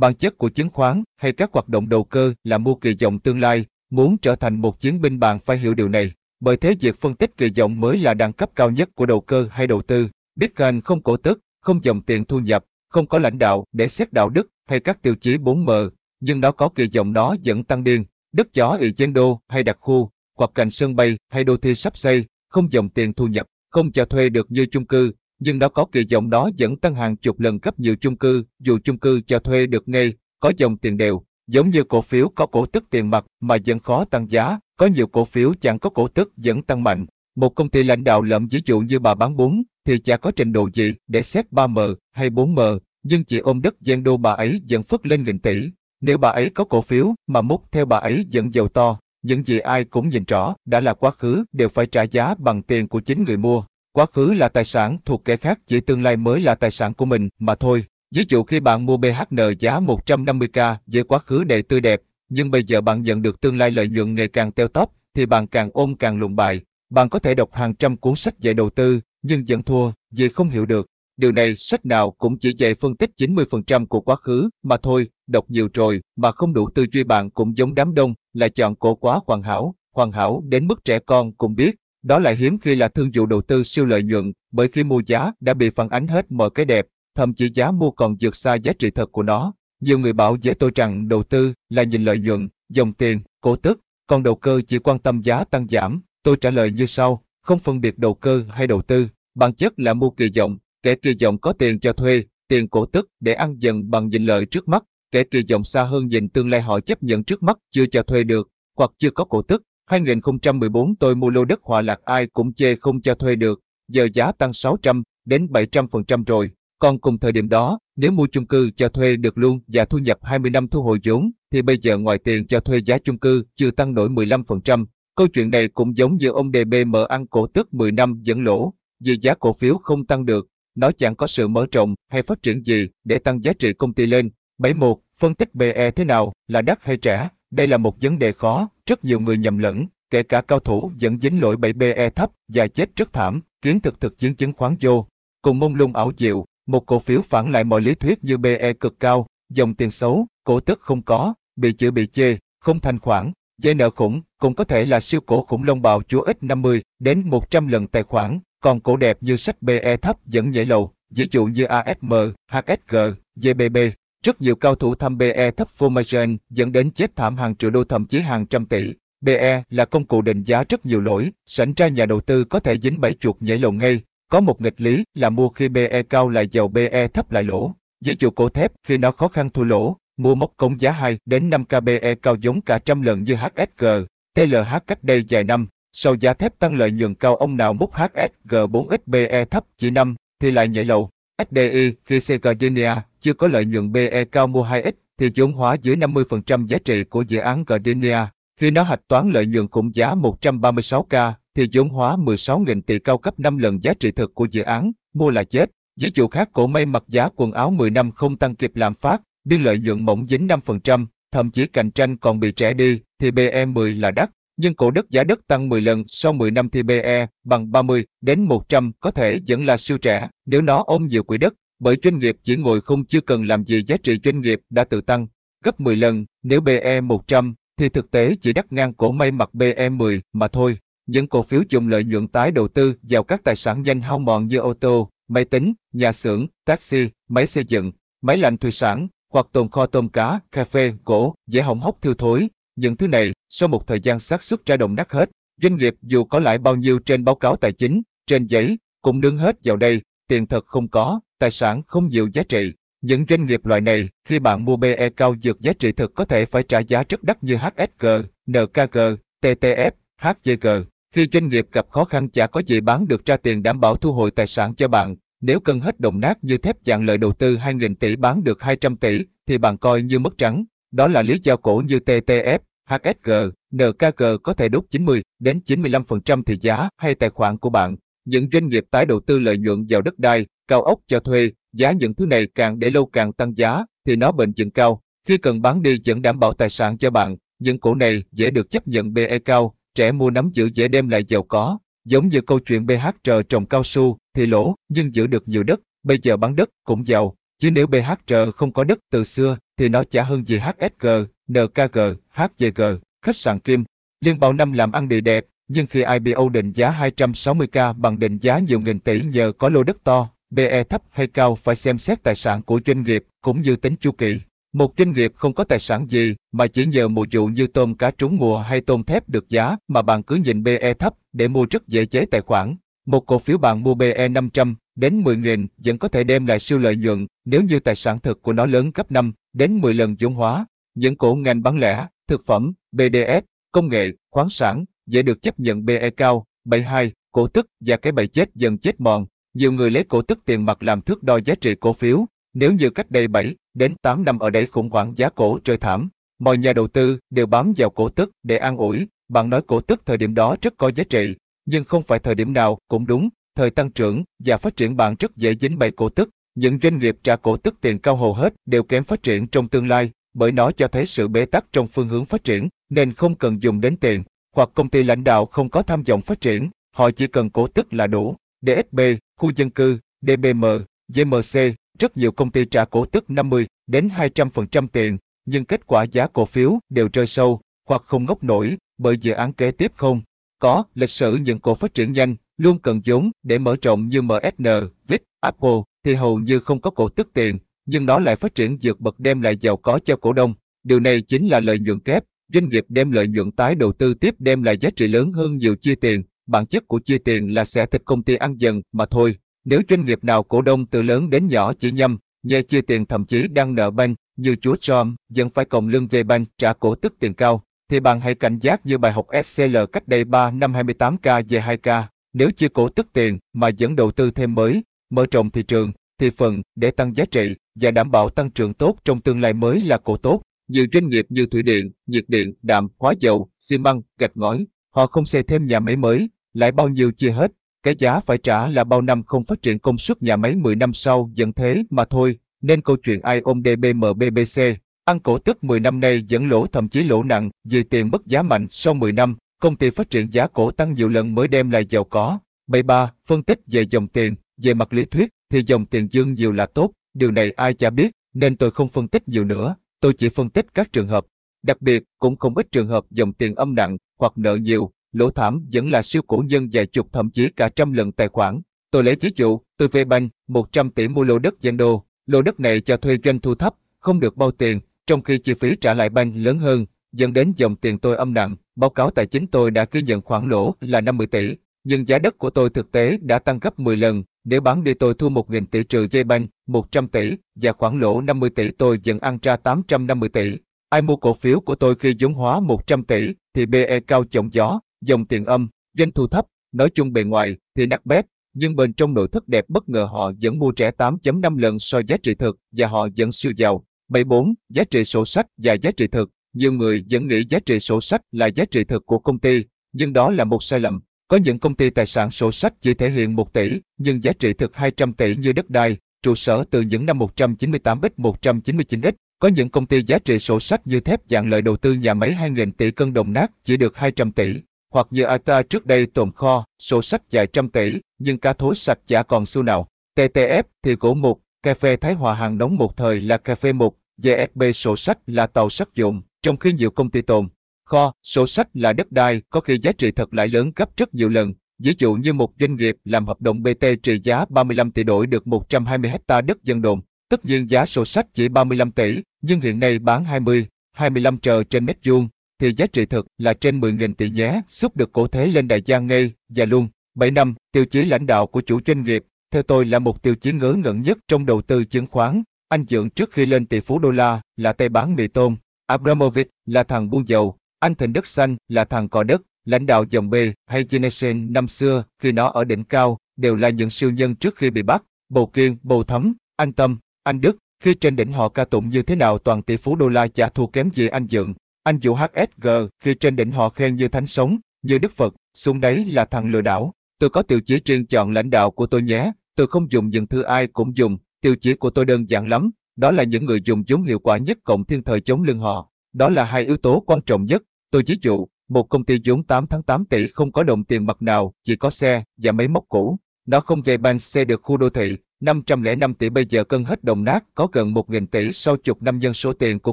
Bản chất của chứng khoán hay các hoạt động đầu cơ là mua kỳ vọng tương lai, muốn trở thành một chiến binh bạn phải hiểu điều này. Bởi thế việc phân tích kỳ vọng mới là đẳng cấp cao nhất của đầu cơ hay đầu tư. Bitcoin không cổ tức, không dòng tiền thu nhập, không có lãnh đạo để xét đạo đức hay các tiêu chí 4M, nhưng nó có kỳ vọng nó vẫn tăng điên. Đất chó ị trên đô hay đặc khu, hoặc cạnh sân bay hay đô thị sắp xây, không dòng tiền thu nhập, không cho thuê được như chung cư, nhưng nó có kỳ vọng đó vẫn tăng hàng chục lần gấp nhiều chung cư, dù chung cư cho thuê được ngay, có dòng tiền đều, giống như cổ phiếu có cổ tức tiền mặt mà vẫn khó tăng giá, có nhiều cổ phiếu chẳng có cổ tức vẫn tăng mạnh. Một công ty lãnh đạo lợm ví dụ như bà bán bún, thì chả có trình độ gì để xét 3M hay 4M, nhưng chỉ ôm đất gian đô bà ấy vẫn phất lên nghìn tỷ. Nếu bà ấy có cổ phiếu mà múc theo bà ấy vẫn giàu to, những gì ai cũng nhìn rõ đã là quá khứ đều phải trả giá bằng tiền của chính người mua. Quá khứ là tài sản thuộc kẻ khác chỉ tương lai mới là tài sản của mình mà thôi. Ví dụ khi bạn mua BHN giá 150k với quá khứ đầy tươi đẹp, nhưng bây giờ bạn nhận được tương lai lợi nhuận ngày càng teo tóp, thì bạn càng ôm càng lùng bại. Bạn có thể đọc hàng trăm cuốn sách về đầu tư, nhưng vẫn thua vì không hiểu được. Điều này sách nào cũng chỉ dạy phân tích 90% của quá khứ mà thôi, đọc nhiều rồi mà không đủ tư duy bạn cũng giống đám đông, là chọn cổ quá hoàn hảo, hoàn hảo đến mức trẻ con cũng biết, đó lại hiếm khi là thương vụ đầu tư siêu lợi nhuận, bởi khi mua giá đã bị phản ánh hết mọi cái đẹp, thậm chí giá mua còn vượt xa giá trị thật của nó. Nhiều người bảo với tôi rằng đầu tư là nhìn lợi nhuận, dòng tiền, cổ tức, còn đầu cơ chỉ quan tâm giá tăng giảm. Tôi trả lời như sau, không phân biệt đầu cơ hay đầu tư, bản chất là mua kỳ vọng, kẻ kỳ vọng có tiền cho thuê, tiền cổ tức để ăn dần bằng nhìn lợi trước mắt, kẻ kỳ vọng xa hơn nhìn tương lai họ chấp nhận trước mắt chưa cho thuê được, hoặc chưa có cổ tức. 2014 tôi mua lô đất Hòa Lạc ai cũng chê không cho thuê được, giờ giá tăng 600 đến 700% rồi. Còn cùng thời điểm đó, nếu mua chung cư cho thuê được luôn và thu nhập 20 năm thu hồi vốn, thì bây giờ ngoài tiền cho thuê giá chung cư chưa tăng nổi 15%. Câu chuyện này cũng giống như ông DBM ăn cổ tức 10 năm dẫn lỗ, vì giá cổ phiếu không tăng được, nó chẳng có sự mở rộng hay phát triển gì để tăng giá trị công ty lên. 71. Phân tích BE thế nào, là đắt hay trẻ? Đây là một vấn đề khó, rất nhiều người nhầm lẫn, kể cả cao thủ vẫn dính lỗi 7BE thấp và chết rất thảm, kiến thực thực chứng chứng khoán vô. Cùng mông lung ảo diệu, một cổ phiếu phản lại mọi lý thuyết như BE cực cao, dòng tiền xấu, cổ tức không có, bị chữ bị chê, không thanh khoản, dây nợ khủng, cũng có thể là siêu cổ khủng long bào chúa ít 50 đến 100 lần tài khoản, còn cổ đẹp như sách BE thấp vẫn nhảy lầu, ví dụ như ASM, HSG, GBB. Rất nhiều cao thủ thăm BE thấp formation dẫn đến chết thảm hàng triệu đô thậm chí hàng trăm tỷ. BE là công cụ định giá rất nhiều lỗi, sẵn ra nhà đầu tư có thể dính bẫy chuột nhảy lầu ngay. Có một nghịch lý là mua khi BE cao lại giàu BE thấp lại lỗ. Ví dụ cổ thép khi nó khó khăn thua lỗ, mua mốc công giá 2 đến 5 KBE cao giống cả trăm lần như HSG, TLH cách đây vài năm, sau giá thép tăng lợi nhuận cao ông nào múc HSG 4XBE thấp chỉ 5 thì lại nhảy lầu. SDI khi Gardenia chưa có lợi nhuận BE cao mua 2X thì vốn hóa dưới 50% giá trị của dự án Gardenia. Khi nó hạch toán lợi nhuận khủng giá 136k thì vốn hóa 16.000 tỷ cao cấp 5 lần giá trị thực của dự án, mua là chết. Ví dụ khác cổ may mặc giá quần áo 10 năm không tăng kịp làm phát, biên lợi nhuận mỏng dính 5%, thậm chí cạnh tranh còn bị trẻ đi, thì BE10 là đắt. Nhưng cổ đất giá đất tăng 10 lần sau 10 năm thì BE bằng 30 đến 100 có thể vẫn là siêu trẻ nếu nó ôm nhiều quỹ đất, bởi doanh nghiệp chỉ ngồi không chưa cần làm gì giá trị doanh nghiệp đã tự tăng gấp 10 lần, nếu BE 100 thì thực tế chỉ đắt ngang cổ may mặc BE 10 mà thôi. Những cổ phiếu dùng lợi nhuận tái đầu tư vào các tài sản nhanh hao mòn như ô tô, máy tính, nhà xưởng, taxi, máy xây dựng, máy lạnh thủy sản, hoặc tồn kho tôm cá, cà phê, gỗ, dễ hỏng hóc thiêu thối. Những thứ này, sau một thời gian xác suất ra đồng nát hết. Doanh nghiệp dù có lãi bao nhiêu trên báo cáo tài chính, trên giấy, cũng đứng hết vào đây, tiền thật không có, tài sản không nhiều giá trị. Những doanh nghiệp loại này, khi bạn mua BE cao vượt giá trị thực có thể phải trả giá rất đắt như HSG, NKG, TTF, HGG. Khi doanh nghiệp gặp khó khăn chả có gì bán được ra tiền đảm bảo thu hồi tài sản cho bạn, nếu cân hết đồng nát như thép dạng lợi đầu tư 2.000 tỷ bán được 200 tỷ, thì bạn coi như mất trắng. Đó là lý do cổ như TTF, HSG, NKG có thể đốt 90 đến 95% thị giá hay tài khoản của bạn. Những doanh nghiệp tái đầu tư lợi nhuận vào đất đai, cao ốc cho thuê, giá những thứ này càng để lâu càng tăng giá, thì nó bền vững cao. Khi cần bán đi vẫn đảm bảo tài sản cho bạn, những cổ này dễ được chấp nhận BE cao, trẻ mua nắm giữ dễ đem lại giàu có. Giống như câu chuyện BHR trồng cao su thì lỗ, nhưng giữ được nhiều đất, bây giờ bán đất cũng giàu. Chứ nếu BHR không có đất từ xưa thì nó chả hơn gì HSG, NKG, HGG, khách sạn Kim. Liên Bảo Năm làm ăn địa đẹp, nhưng khi IPO định giá 260k bằng định giá nhiều nghìn tỷ nhờ có lô đất to, BE thấp hay cao phải xem xét tài sản của doanh nghiệp cũng như tính chu kỳ. Một doanh nghiệp không có tài sản gì mà chỉ nhờ mùa vụ như tôm cá trúng mùa hay tôm thép được giá mà bạn cứ nhìn BE thấp để mua rất dễ chế tài khoản. Một cổ phiếu bạn mua BE 500 đến 10.000 vẫn có thể đem lại siêu lợi nhuận nếu như tài sản thực của nó lớn gấp 5 đến 10 lần vốn hóa. Những cổ ngành bán lẻ, thực phẩm, BDS, công nghệ, khoáng sản dễ được chấp nhận BE cao, 72, cổ tức và cái bậy chết dần chết mòn. Nhiều người lấy cổ tức tiền mặt làm thước đo giá trị cổ phiếu, nếu như cách đây 7 đến 8 năm ở đây khủng hoảng giá cổ trời thảm, mọi nhà đầu tư đều bám vào cổ tức để an ủi, bạn nói cổ tức thời điểm đó rất có giá trị, nhưng không phải thời điểm nào cũng đúng, thời tăng trưởng và phát triển bạn rất dễ dính bẫy cổ tức. Những doanh nghiệp trả cổ tức tiền cao hầu hết đều kém phát triển trong tương lai, bởi nó cho thấy sự bế tắc trong phương hướng phát triển, nên không cần dùng đến tiền, hoặc công ty lãnh đạo không có tham vọng phát triển, họ chỉ cần cổ tức là đủ. DSB, khu dân cư, DBM, GMC, rất nhiều công ty trả cổ tức 50 đến 200% tiền, nhưng kết quả giá cổ phiếu đều rơi sâu, hoặc không ngốc nổi, bởi dự án kế tiếp không. Có, lịch sử những cổ phát triển nhanh, luôn cần vốn để mở rộng như MSN, VIX, Apple, thì hầu như không có cổ tức tiền, nhưng nó lại phát triển vượt bậc đem lại giàu có cho cổ đông. Điều này chính là lợi nhuận kép, doanh nghiệp đem lợi nhuận tái đầu tư tiếp đem lại giá trị lớn hơn nhiều chia tiền, bản chất của chia tiền là sẽ thịt công ty ăn dần mà thôi. Nếu doanh nghiệp nào cổ đông từ lớn đến nhỏ chỉ nhâm, nhẹ chia tiền thậm chí đang nợ banh, như chúa Trump vẫn phải cộng lương về banh trả cổ tức tiền cao, thì bạn hãy cảnh giác như bài học SCL cách đây 3 năm 28k về 2k. Nếu chia cổ tức tiền mà vẫn đầu tư thêm mới, mở rộng thị trường, thì phần để tăng giá trị và đảm bảo tăng trưởng tốt trong tương lai mới là cổ tốt. Nhiều doanh nghiệp như thủy điện, nhiệt điện, đạm, hóa dầu, xi măng, gạch ngói, họ không xây thêm nhà máy mới, lại bao nhiêu chia hết, cái giá phải trả là bao năm không phát triển công suất nhà máy 10 năm sau dẫn thế mà thôi, nên câu chuyện ai ôm DBMBBC, ăn cổ tức 10 năm nay vẫn lỗ thậm chí lỗ nặng vì tiền mất giá mạnh sau 10 năm, công ty phát triển giá cổ tăng nhiều lần mới đem lại giàu có. 73. Phân tích về dòng tiền, về mặt lý thuyết thì dòng tiền dương nhiều là tốt, điều này ai chả biết, nên tôi không phân tích nhiều nữa, tôi chỉ phân tích các trường hợp. Đặc biệt, cũng không ít trường hợp dòng tiền âm nặng hoặc nợ nhiều, lỗ thảm vẫn là siêu cổ nhân vài chục thậm chí cả trăm lần tài khoản. Tôi lấy ví dụ, tôi về banh 100 tỷ mua lô đất dân đô, lô đất này cho thuê doanh thu thấp, không được bao tiền, trong khi chi phí trả lại banh lớn hơn, dẫn đến dòng tiền tôi âm nặng. Báo cáo tài chính tôi đã ghi nhận khoản lỗ là 50 tỷ, nhưng giá đất của tôi thực tế đã tăng gấp 10 lần. Nếu bán đi tôi thua 1.000 tỷ trừ dây banh, 100 tỷ, và khoản lỗ 50 tỷ tôi vẫn ăn ra 850 tỷ. Ai mua cổ phiếu của tôi khi vốn hóa 100 tỷ, thì BE cao chổng gió, dòng tiền âm, doanh thu thấp, nói chung bề ngoài thì nát bét, nhưng bên trong nội thất đẹp bất ngờ họ vẫn mua trẻ 8.5 lần so giá trị thực và họ vẫn siêu giàu. 74. Giá trị sổ sách và giá trị thực. Nhiều người vẫn nghĩ giá trị sổ sách là giá trị thực của công ty, nhưng đó là một sai lầm. Có những công ty tài sản sổ sách chỉ thể hiện 1 tỷ, nhưng giá trị thực 200 tỷ như đất đai, trụ sở từ những năm 198 x 199 x. Có những công ty giá trị sổ sách như thép dạng lợi đầu tư nhà máy 2.000 tỷ cân đồng nát chỉ được 200 tỷ hoặc như ATA trước đây tồn kho, sổ sách vài trăm tỷ, nhưng cá thối sạch chả còn xu nào. TTF thì cổ một, cà phê Thái Hòa hàng đóng một thời là cà phê một, GSB sổ sách là tàu sắt dụng, trong khi nhiều công ty tồn. Kho, sổ sách là đất đai, có khi giá trị thật lại lớn gấp rất nhiều lần. Ví dụ như một doanh nghiệp làm hợp đồng BT trị giá 35 tỷ đổi được 120 hecta đất dân đồn. Tất nhiên giá sổ sách chỉ 35 tỷ, nhưng hiện nay bán 20, 25 trờ trên mét vuông, thì giá trị thực là trên 10.000 tỷ nhé, giúp được cổ thế lên đại gia ngay, và luôn. 7 năm, tiêu chí lãnh đạo của chủ doanh nghiệp, theo tôi là một tiêu chí ngớ ngẩn nhất trong đầu tư chứng khoán. Anh Dượng trước khi lên tỷ phú đô la là tay bán mì tôm, Abramovich là thằng buôn dầu, anh Thịnh Đất Xanh là thằng cò đất, lãnh đạo dòng B hay Genesis năm xưa khi nó ở đỉnh cao đều là những siêu nhân trước khi bị bắt. Bầu Kiên, Bầu Thấm, anh Tâm, anh Đức, khi trên đỉnh họ ca tụng như thế nào toàn tỷ phú đô la chả thua kém gì anh Dượng, anh Vũ HSG khi trên đỉnh họ khen như thánh sống, như Đức Phật, xuống đấy là thằng lừa đảo. Tôi có tiêu chí riêng chọn lãnh đạo của tôi nhé, tôi không dùng những thứ ai cũng dùng, tiêu chí của tôi đơn giản lắm, đó là những người dùng vốn hiệu quả nhất cộng thiên thời chống lưng họ. Đó là hai yếu tố quan trọng nhất. Tôi ví dụ, một công ty vốn 8 tháng 8 tỷ không có đồng tiền mặt nào, chỉ có xe và máy móc cũ. Nó không về bàn xe được khu đô thị, 505 tỷ bây giờ cân hết đồng nát có gần 1.000 tỷ sau chục năm dân số tiền của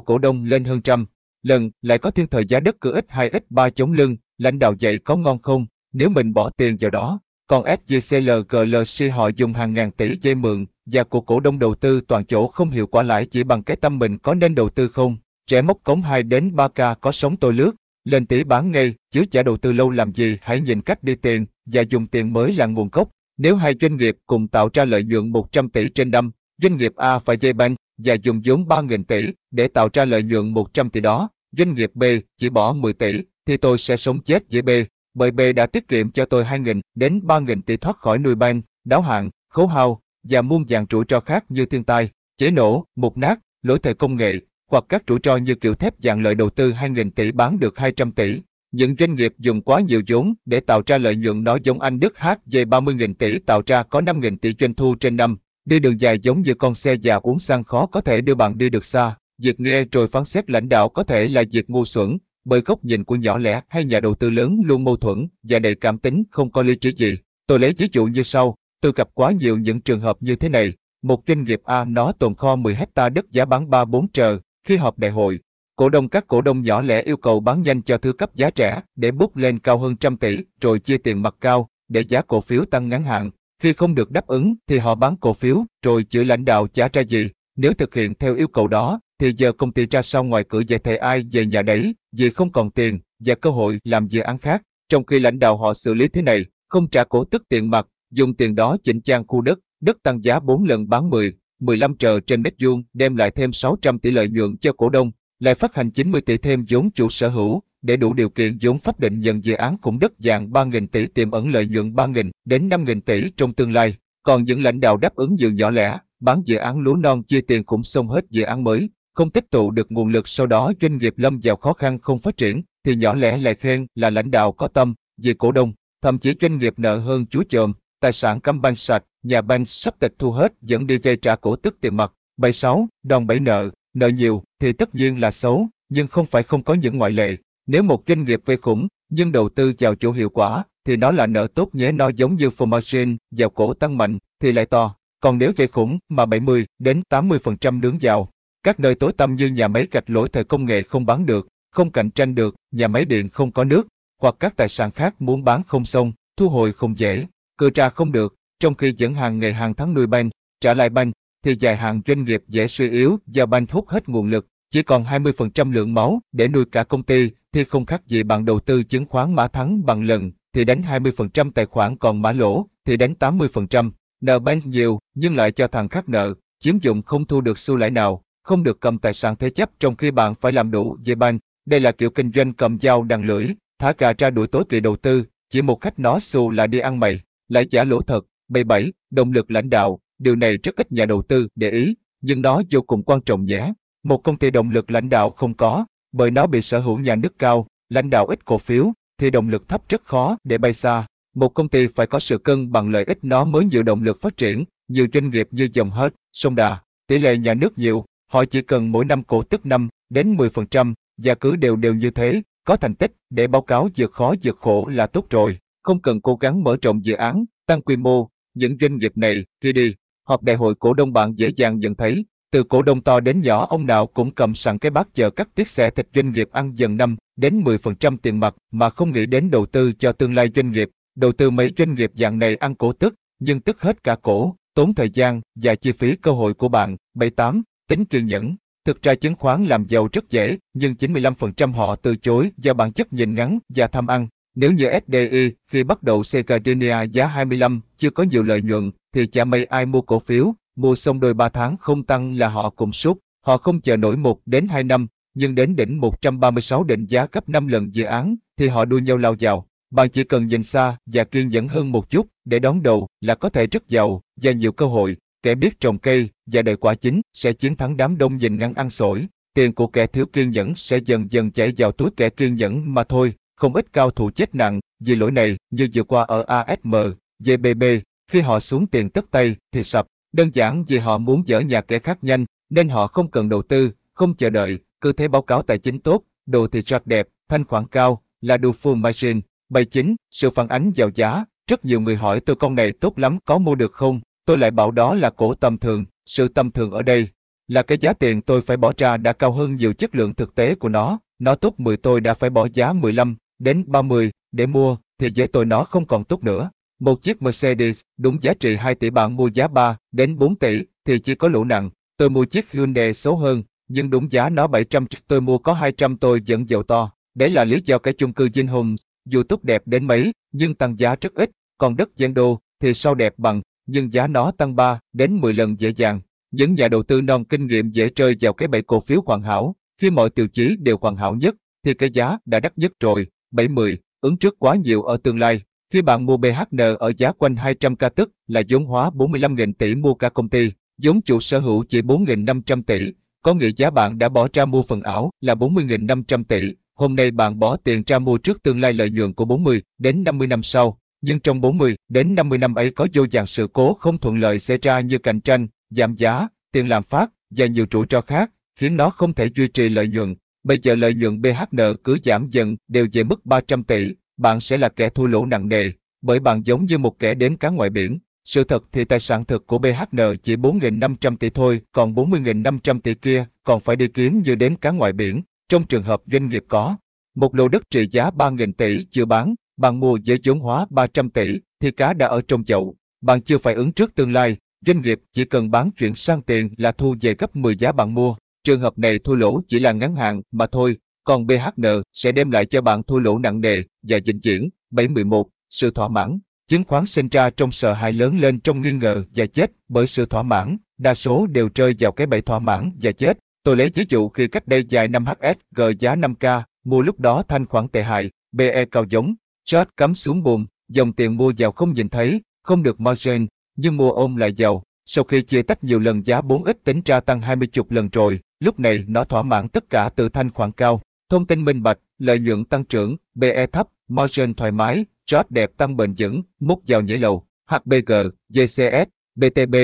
cổ đông lên hơn trăm. Lần lại có thiên thời giá đất cửa ít hai ít ba chống lưng, lãnh đạo dạy có ngon không, nếu mình bỏ tiền vào đó. Còn SGCLGLC họ dùng hàng ngàn tỷ dây mượn và của cổ đông đầu tư toàn chỗ không hiệu quả lãi chỉ bằng cái tâm mình có nên đầu tư không. Trẻ móc cống 2 đến 3k có sống tôi lướt, lên tỷ bán ngay, chứ chả đầu tư lâu làm gì hãy nhìn cách đi tiền và dùng tiền mới là nguồn gốc. Nếu hai doanh nghiệp cùng tạo ra lợi nhuận 100 tỷ trên năm, doanh nghiệp A phải dây bank và dùng vốn 3.000 tỷ để tạo ra lợi nhuận 100 tỷ đó, doanh nghiệp B chỉ bỏ 10 tỷ, thì tôi sẽ sống chết với B, bởi B đã tiết kiệm cho tôi 2.000 đến 3.000 tỷ thoát khỏi nuôi bank, đáo hạn, khấu hao và muôn dạng rủi ro khác như thiên tai, chế nổ, mục nát, lỗi thời công nghệ, hoặc các rủi ro như kiểu thép dạng lợi đầu tư 2.000 tỷ bán được 200 tỷ. Những doanh nghiệp dùng quá nhiều vốn để tạo ra lợi nhuận nó giống anh Đức HG 30.000 tỷ tạo ra có 5.000 tỷ doanh thu trên năm. Đi đường dài giống như con xe già uống xăng khó có thể đưa bạn đi được xa. Việc nghe rồi phán xét lãnh đạo có thể là việc ngu xuẩn, bởi góc nhìn của nhỏ lẻ hay nhà đầu tư lớn luôn mâu thuẫn và đầy cảm tính không có lý trí gì. Tôi lấy ví dụ như sau, tôi gặp quá nhiều những trường hợp như thế này. Một doanh nghiệp A nó tồn kho 10 hecta đất giá bán 3-4 trờ, khi họp đại hội, cổ đông các cổ đông nhỏ lẻ yêu cầu bán nhanh cho thứ cấp giá rẻ để bút lên cao hơn trăm tỷ, rồi chia tiền mặt cao để giá cổ phiếu tăng ngắn hạn. Khi không được đáp ứng thì họ bán cổ phiếu, rồi chữ lãnh đạo trả ra gì. Nếu thực hiện theo yêu cầu đó, thì giờ công ty ra sau ngoài cửa giải thể ai về nhà đấy, vì không còn tiền và cơ hội làm dự án khác. Trong khi lãnh đạo họ xử lý thế này, không trả cổ tức tiền mặt, dùng tiền đó chỉnh trang khu đất, đất tăng giá 4 lần bán 10, 15 trờ trên mét vuông, đem lại thêm 600 tỷ lợi nhuận cho cổ đông, lại phát hành 90 tỷ thêm vốn chủ sở hữu, để đủ điều kiện vốn pháp định nhận dự án khủng đất dạng 3.000 tỷ tiềm ẩn lợi nhuận 3.000 đến 5.000 tỷ trong tương lai. Còn những lãnh đạo đáp ứng dự nhỏ lẻ, bán dự án lúa non chia tiền khủng xong hết dự án mới, không tích tụ được nguồn lực sau đó doanh nghiệp lâm vào khó khăn không phát triển, thì nhỏ lẻ lại khen là lãnh đạo có tâm, vì cổ đông, thậm chí doanh nghiệp nợ hơn chúa chồm, tài sản cắm banh sạch, nhà banh sắp tịch thu hết dẫn đi vay trả cổ tức tiền mặt. 76. Đòn bẩy nợ, nợ nhiều thì tất nhiên là xấu, nhưng không phải không có những ngoại lệ. Nếu một doanh nghiệp vay khủng, nhưng đầu tư vào chỗ hiệu quả, thì nó là nợ tốt nhé nó giống như formation, vào cổ tăng mạnh, thì lại to. Còn nếu vay khủng mà 70 đến 80% nướng vào, các nơi tối tăm như nhà máy gạch lỗi thời công nghệ không bán được, không cạnh tranh được, nhà máy điện không có nước, hoặc các tài sản khác muốn bán không xong, thu hồi không dễ, cơ tra không được, trong khi dẫn hàng ngày hàng tháng nuôi banh, trả lại banh, thì dài hạn doanh nghiệp dễ suy yếu do banh hút hết nguồn lực, chỉ còn 20% lượng máu để nuôi cả công ty, thì không khác gì bạn đầu tư chứng khoán mã thắng bằng lần, thì đánh 20% tài khoản còn mã lỗ, thì đánh 80%, nợ banh nhiều, nhưng lại cho thằng khác nợ, chiếm dụng không thu được xu lãi nào, không được cầm tài sản thế chấp trong khi bạn phải làm đủ về banh. Đây là kiểu kinh doanh cầm dao đằng lưỡi, thả cả ra đuổi tối kỳ đầu tư, chỉ một khách nó xu là đi ăn mày, lại trả lỗ thật. B7. Động lực lãnh đạo, điều này rất ít nhà đầu tư để ý, nhưng nó vô cùng quan trọng nhé. Một công ty động lực lãnh đạo không có, bởi nó bị sở hữu nhà nước cao, lãnh đạo ít cổ phiếu, thì động lực thấp rất khó để bay xa. Một công ty phải có sự cân bằng lợi ích nó mới nhiều động lực phát triển, nhiều doanh nghiệp như dòng hết, sông đà, tỷ lệ nhà nước nhiều, họ chỉ cần mỗi năm cổ tức 5 đến 10% và cứ đều đều như thế, có thành tích để báo cáo vượt khó vượt khổ là tốt rồi, không cần cố gắng mở rộng dự án, tăng quy mô, những doanh nghiệp này, khi đi, họp đại hội cổ đông bạn dễ dàng nhận thấy, từ cổ đông to đến nhỏ ông nào cũng cầm sẵn cái bát chờ cắt tiết xẻ thịt doanh nghiệp ăn dần năm đến 10% tiền mặt mà không nghĩ đến đầu tư cho tương lai doanh nghiệp. Đầu tư mấy doanh nghiệp dạng này ăn cổ tức, nhưng tức hết cả cổ, tốn thời gian và chi phí cơ hội của bạn. 78. Tính kiên nhẫn. Thực ra chứng khoán làm giàu rất dễ, nhưng 95% họ từ chối do bản chất nhìn ngắn và tham ăn. Nếu như SDI khi bắt đầu Secadinia giá 25 chưa có nhiều lợi nhuận thì chả mấy ai mua cổ phiếu, mua xong đôi 3 tháng không tăng là họ cùng sút, họ không chờ nổi 1 đến 2 năm, nhưng đến đỉnh 136 định giá cấp 5 lần dự án thì họ đua nhau lao vào. Bạn chỉ cần nhìn xa và kiên nhẫn hơn một chút để đón đầu là có thể rất giàu và nhiều cơ hội. Kẻ biết trồng cây và đợi quả chính sẽ chiến thắng đám đông nhìn ngắn ăn sổi. Tiền của kẻ thiếu kiên nhẫn sẽ dần dần chảy vào túi kẻ kiên nhẫn mà thôi. Không ít cao thủ chết nặng vì lỗi này như vừa qua ở ASM, GBB, khi họ xuống tiền tất tay thì sập, đơn giản vì họ muốn dỡ nhà kẻ khác nhanh, nên họ không cần đầu tư, không chờ đợi, cứ thế báo cáo tài chính tốt, đồ thì rất đẹp, thanh khoản cao, là đồ full machine. Bài chính, sự phản ánh vào giá, rất nhiều người hỏi tôi con này tốt lắm có mua được không, tôi lại bảo đó là cổ tầm thường, sự tầm thường ở đây là cái giá tiền tôi phải bỏ ra đã cao hơn nhiều chất lượng thực tế của nó, nó tốt 10 tôi đã phải bỏ giá 15 đến 30 để mua, thì với tôi nó không còn tốt nữa. Một chiếc Mercedes đúng giá trị 2 tỷ bạn mua giá 3 đến 4 tỷ thì chỉ có lỗ nặng. Tôi mua chiếc Hyundai xấu hơn, nhưng đúng giá nó 700 tôi mua có 200 tôi vẫn giàu to. Đấy là lý do cái chung cư Vinhomes, dù tốt đẹp đến mấy, nhưng tăng giá rất ít, còn đất gian đô thì sau đẹp bằng, nhưng giá nó tăng 3 đến 10 lần dễ dàng. Những nhà đầu tư non kinh nghiệm dễ rơi vào cái bẫy cổ phiếu hoàn hảo, khi mọi tiêu chí đều hoàn hảo nhất, thì cái giá đã đắt nhất rồi, 70, ứng trước quá nhiều ở tương lai. Khi bạn mua BHN ở giá quanh 200k tức là vốn hóa 45.000 tỷ mua cả công ty, vốn chủ sở hữu chỉ 4.500 tỷ, có nghĩa giá bạn đã bỏ ra mua phần ảo là 40.500 tỷ. Hôm nay bạn bỏ tiền ra mua trước tương lai lợi nhuận của 40 đến 50 năm sau, nhưng trong 40 đến 50 năm ấy có vô vàn sự cố không thuận lợi xảy ra như cạnh tranh, giảm giá, tiền làm phát và nhiều rủi ro khác, khiến nó không thể duy trì lợi nhuận. Bây giờ lợi nhuận BHN cứ giảm dần đều về mức 300 tỷ, bạn sẽ là kẻ thua lỗ nặng nề, bởi bạn giống như một kẻ đến cá ngoài biển. Sự thật thì tài sản thực của BHN chỉ 4.500 tỷ thôi, còn 40.500 tỷ kia còn phải đi kiếm như đến cá ngoài biển. Trong trường hợp doanh nghiệp có một lô đất trị giá 3.000 tỷ chưa bán, bạn mua với vốn hóa 300 tỷ, thì cá đã ở trong chậu. Bạn chưa phải ứng trước tương lai, doanh nghiệp chỉ cần bán chuyển sang tiền là thu về gấp 10 giá bạn mua. Trường hợp này thua lỗ chỉ là ngắn hạn mà thôi, còn BHN sẽ đem lại cho bạn thua lỗ nặng nề và vĩnh viễn. 711. Sự thỏa mãn Chứng khoán sinh ra trong sợ hãi lớn lên trong nghi ngờ và chết bởi sự thỏa mãn, đa số đều rơi vào cái bẫy thỏa mãn và chết. Tôi lấy ví dụ khi cách đây vài năm HSG giá 5K, mua lúc đó thanh khoản tệ hại, BE cao giống, short cắm xuống buồn, dòng tiền mua vào không nhìn thấy, không được margin, nhưng mua ôm lại giàu. Sau khi chia tách nhiều lần giá 4x tính ra tăng 20 chục lần rồi, lúc này nó thỏa mãn tất cả từ thanh khoản cao. Thông tin minh bạch, lợi nhuận tăng trưởng, BE thấp, margin thoải mái, chart đẹp tăng bền vững, múc vào nhảy lầu, HBG, GCS, BTB,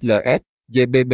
SLS, GBB,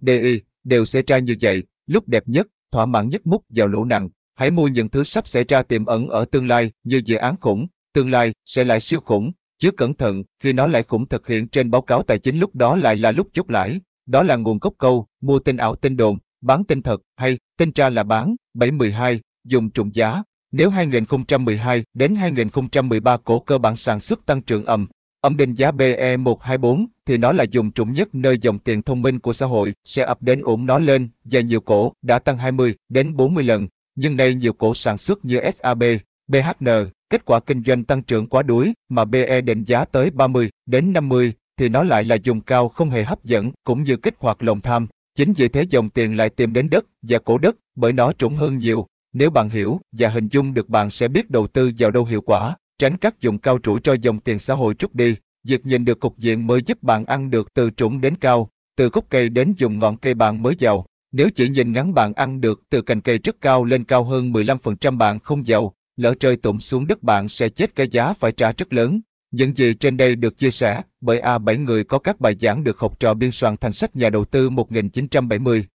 SDI đều sẽ ra như vậy, lúc đẹp nhất, thỏa mãn nhất múc vào lỗ nặng. Hãy mua những thứ sắp xảy ra tiềm ẩn ở tương lai như dự án khủng, tương lai sẽ lại siêu khủng, chứ cẩn thận khi nó lại khủng thực hiện trên báo cáo tài chính lúc đó lại là lúc chốt lãi. Đó là nguồn gốc câu, mua tin ảo tin đồn, bán tin thật hay tin tra là bán. 712, dùng trùng giá. Nếu 2012 đến 2013 cổ cơ bản sản xuất tăng trưởng ầm, âm định giá BE124 thì nó là dùng trụng nhất nơi dòng tiền thông minh của xã hội sẽ ập đến ổn nó lên và nhiều cổ đã tăng 20 đến 40 lần. Nhưng nay nhiều cổ sản xuất như SAB, BHN, kết quả kinh doanh tăng trưởng quá đuối mà BE định giá tới 30 đến 50 thì nó lại là dùng cao không hề hấp dẫn cũng như kích hoạt lòng tham. Chính vì thế dòng tiền lại tìm đến đất và cổ đất bởi nó trũng hơn nhiều. Nếu bạn hiểu và hình dung được bạn sẽ biết đầu tư vào đâu hiệu quả, tránh các dùng cao trụ cho dòng tiền xã hội trút đi. Việc nhìn được cục diện mới giúp bạn ăn được từ trũng đến cao, từ gốc cây đến dùng ngọn cây bạn mới giàu. Nếu chỉ nhìn ngắn bạn ăn được từ cành cây rất cao lên cao hơn 15% bạn không giàu, lỡ rơi tụm xuống đất bạn sẽ chết cái giá phải trả rất lớn. Những gì trên đây được chia sẻ bởi A7 người có các bài giảng được học trò biên soạn thành sách nhà đầu tư 1970.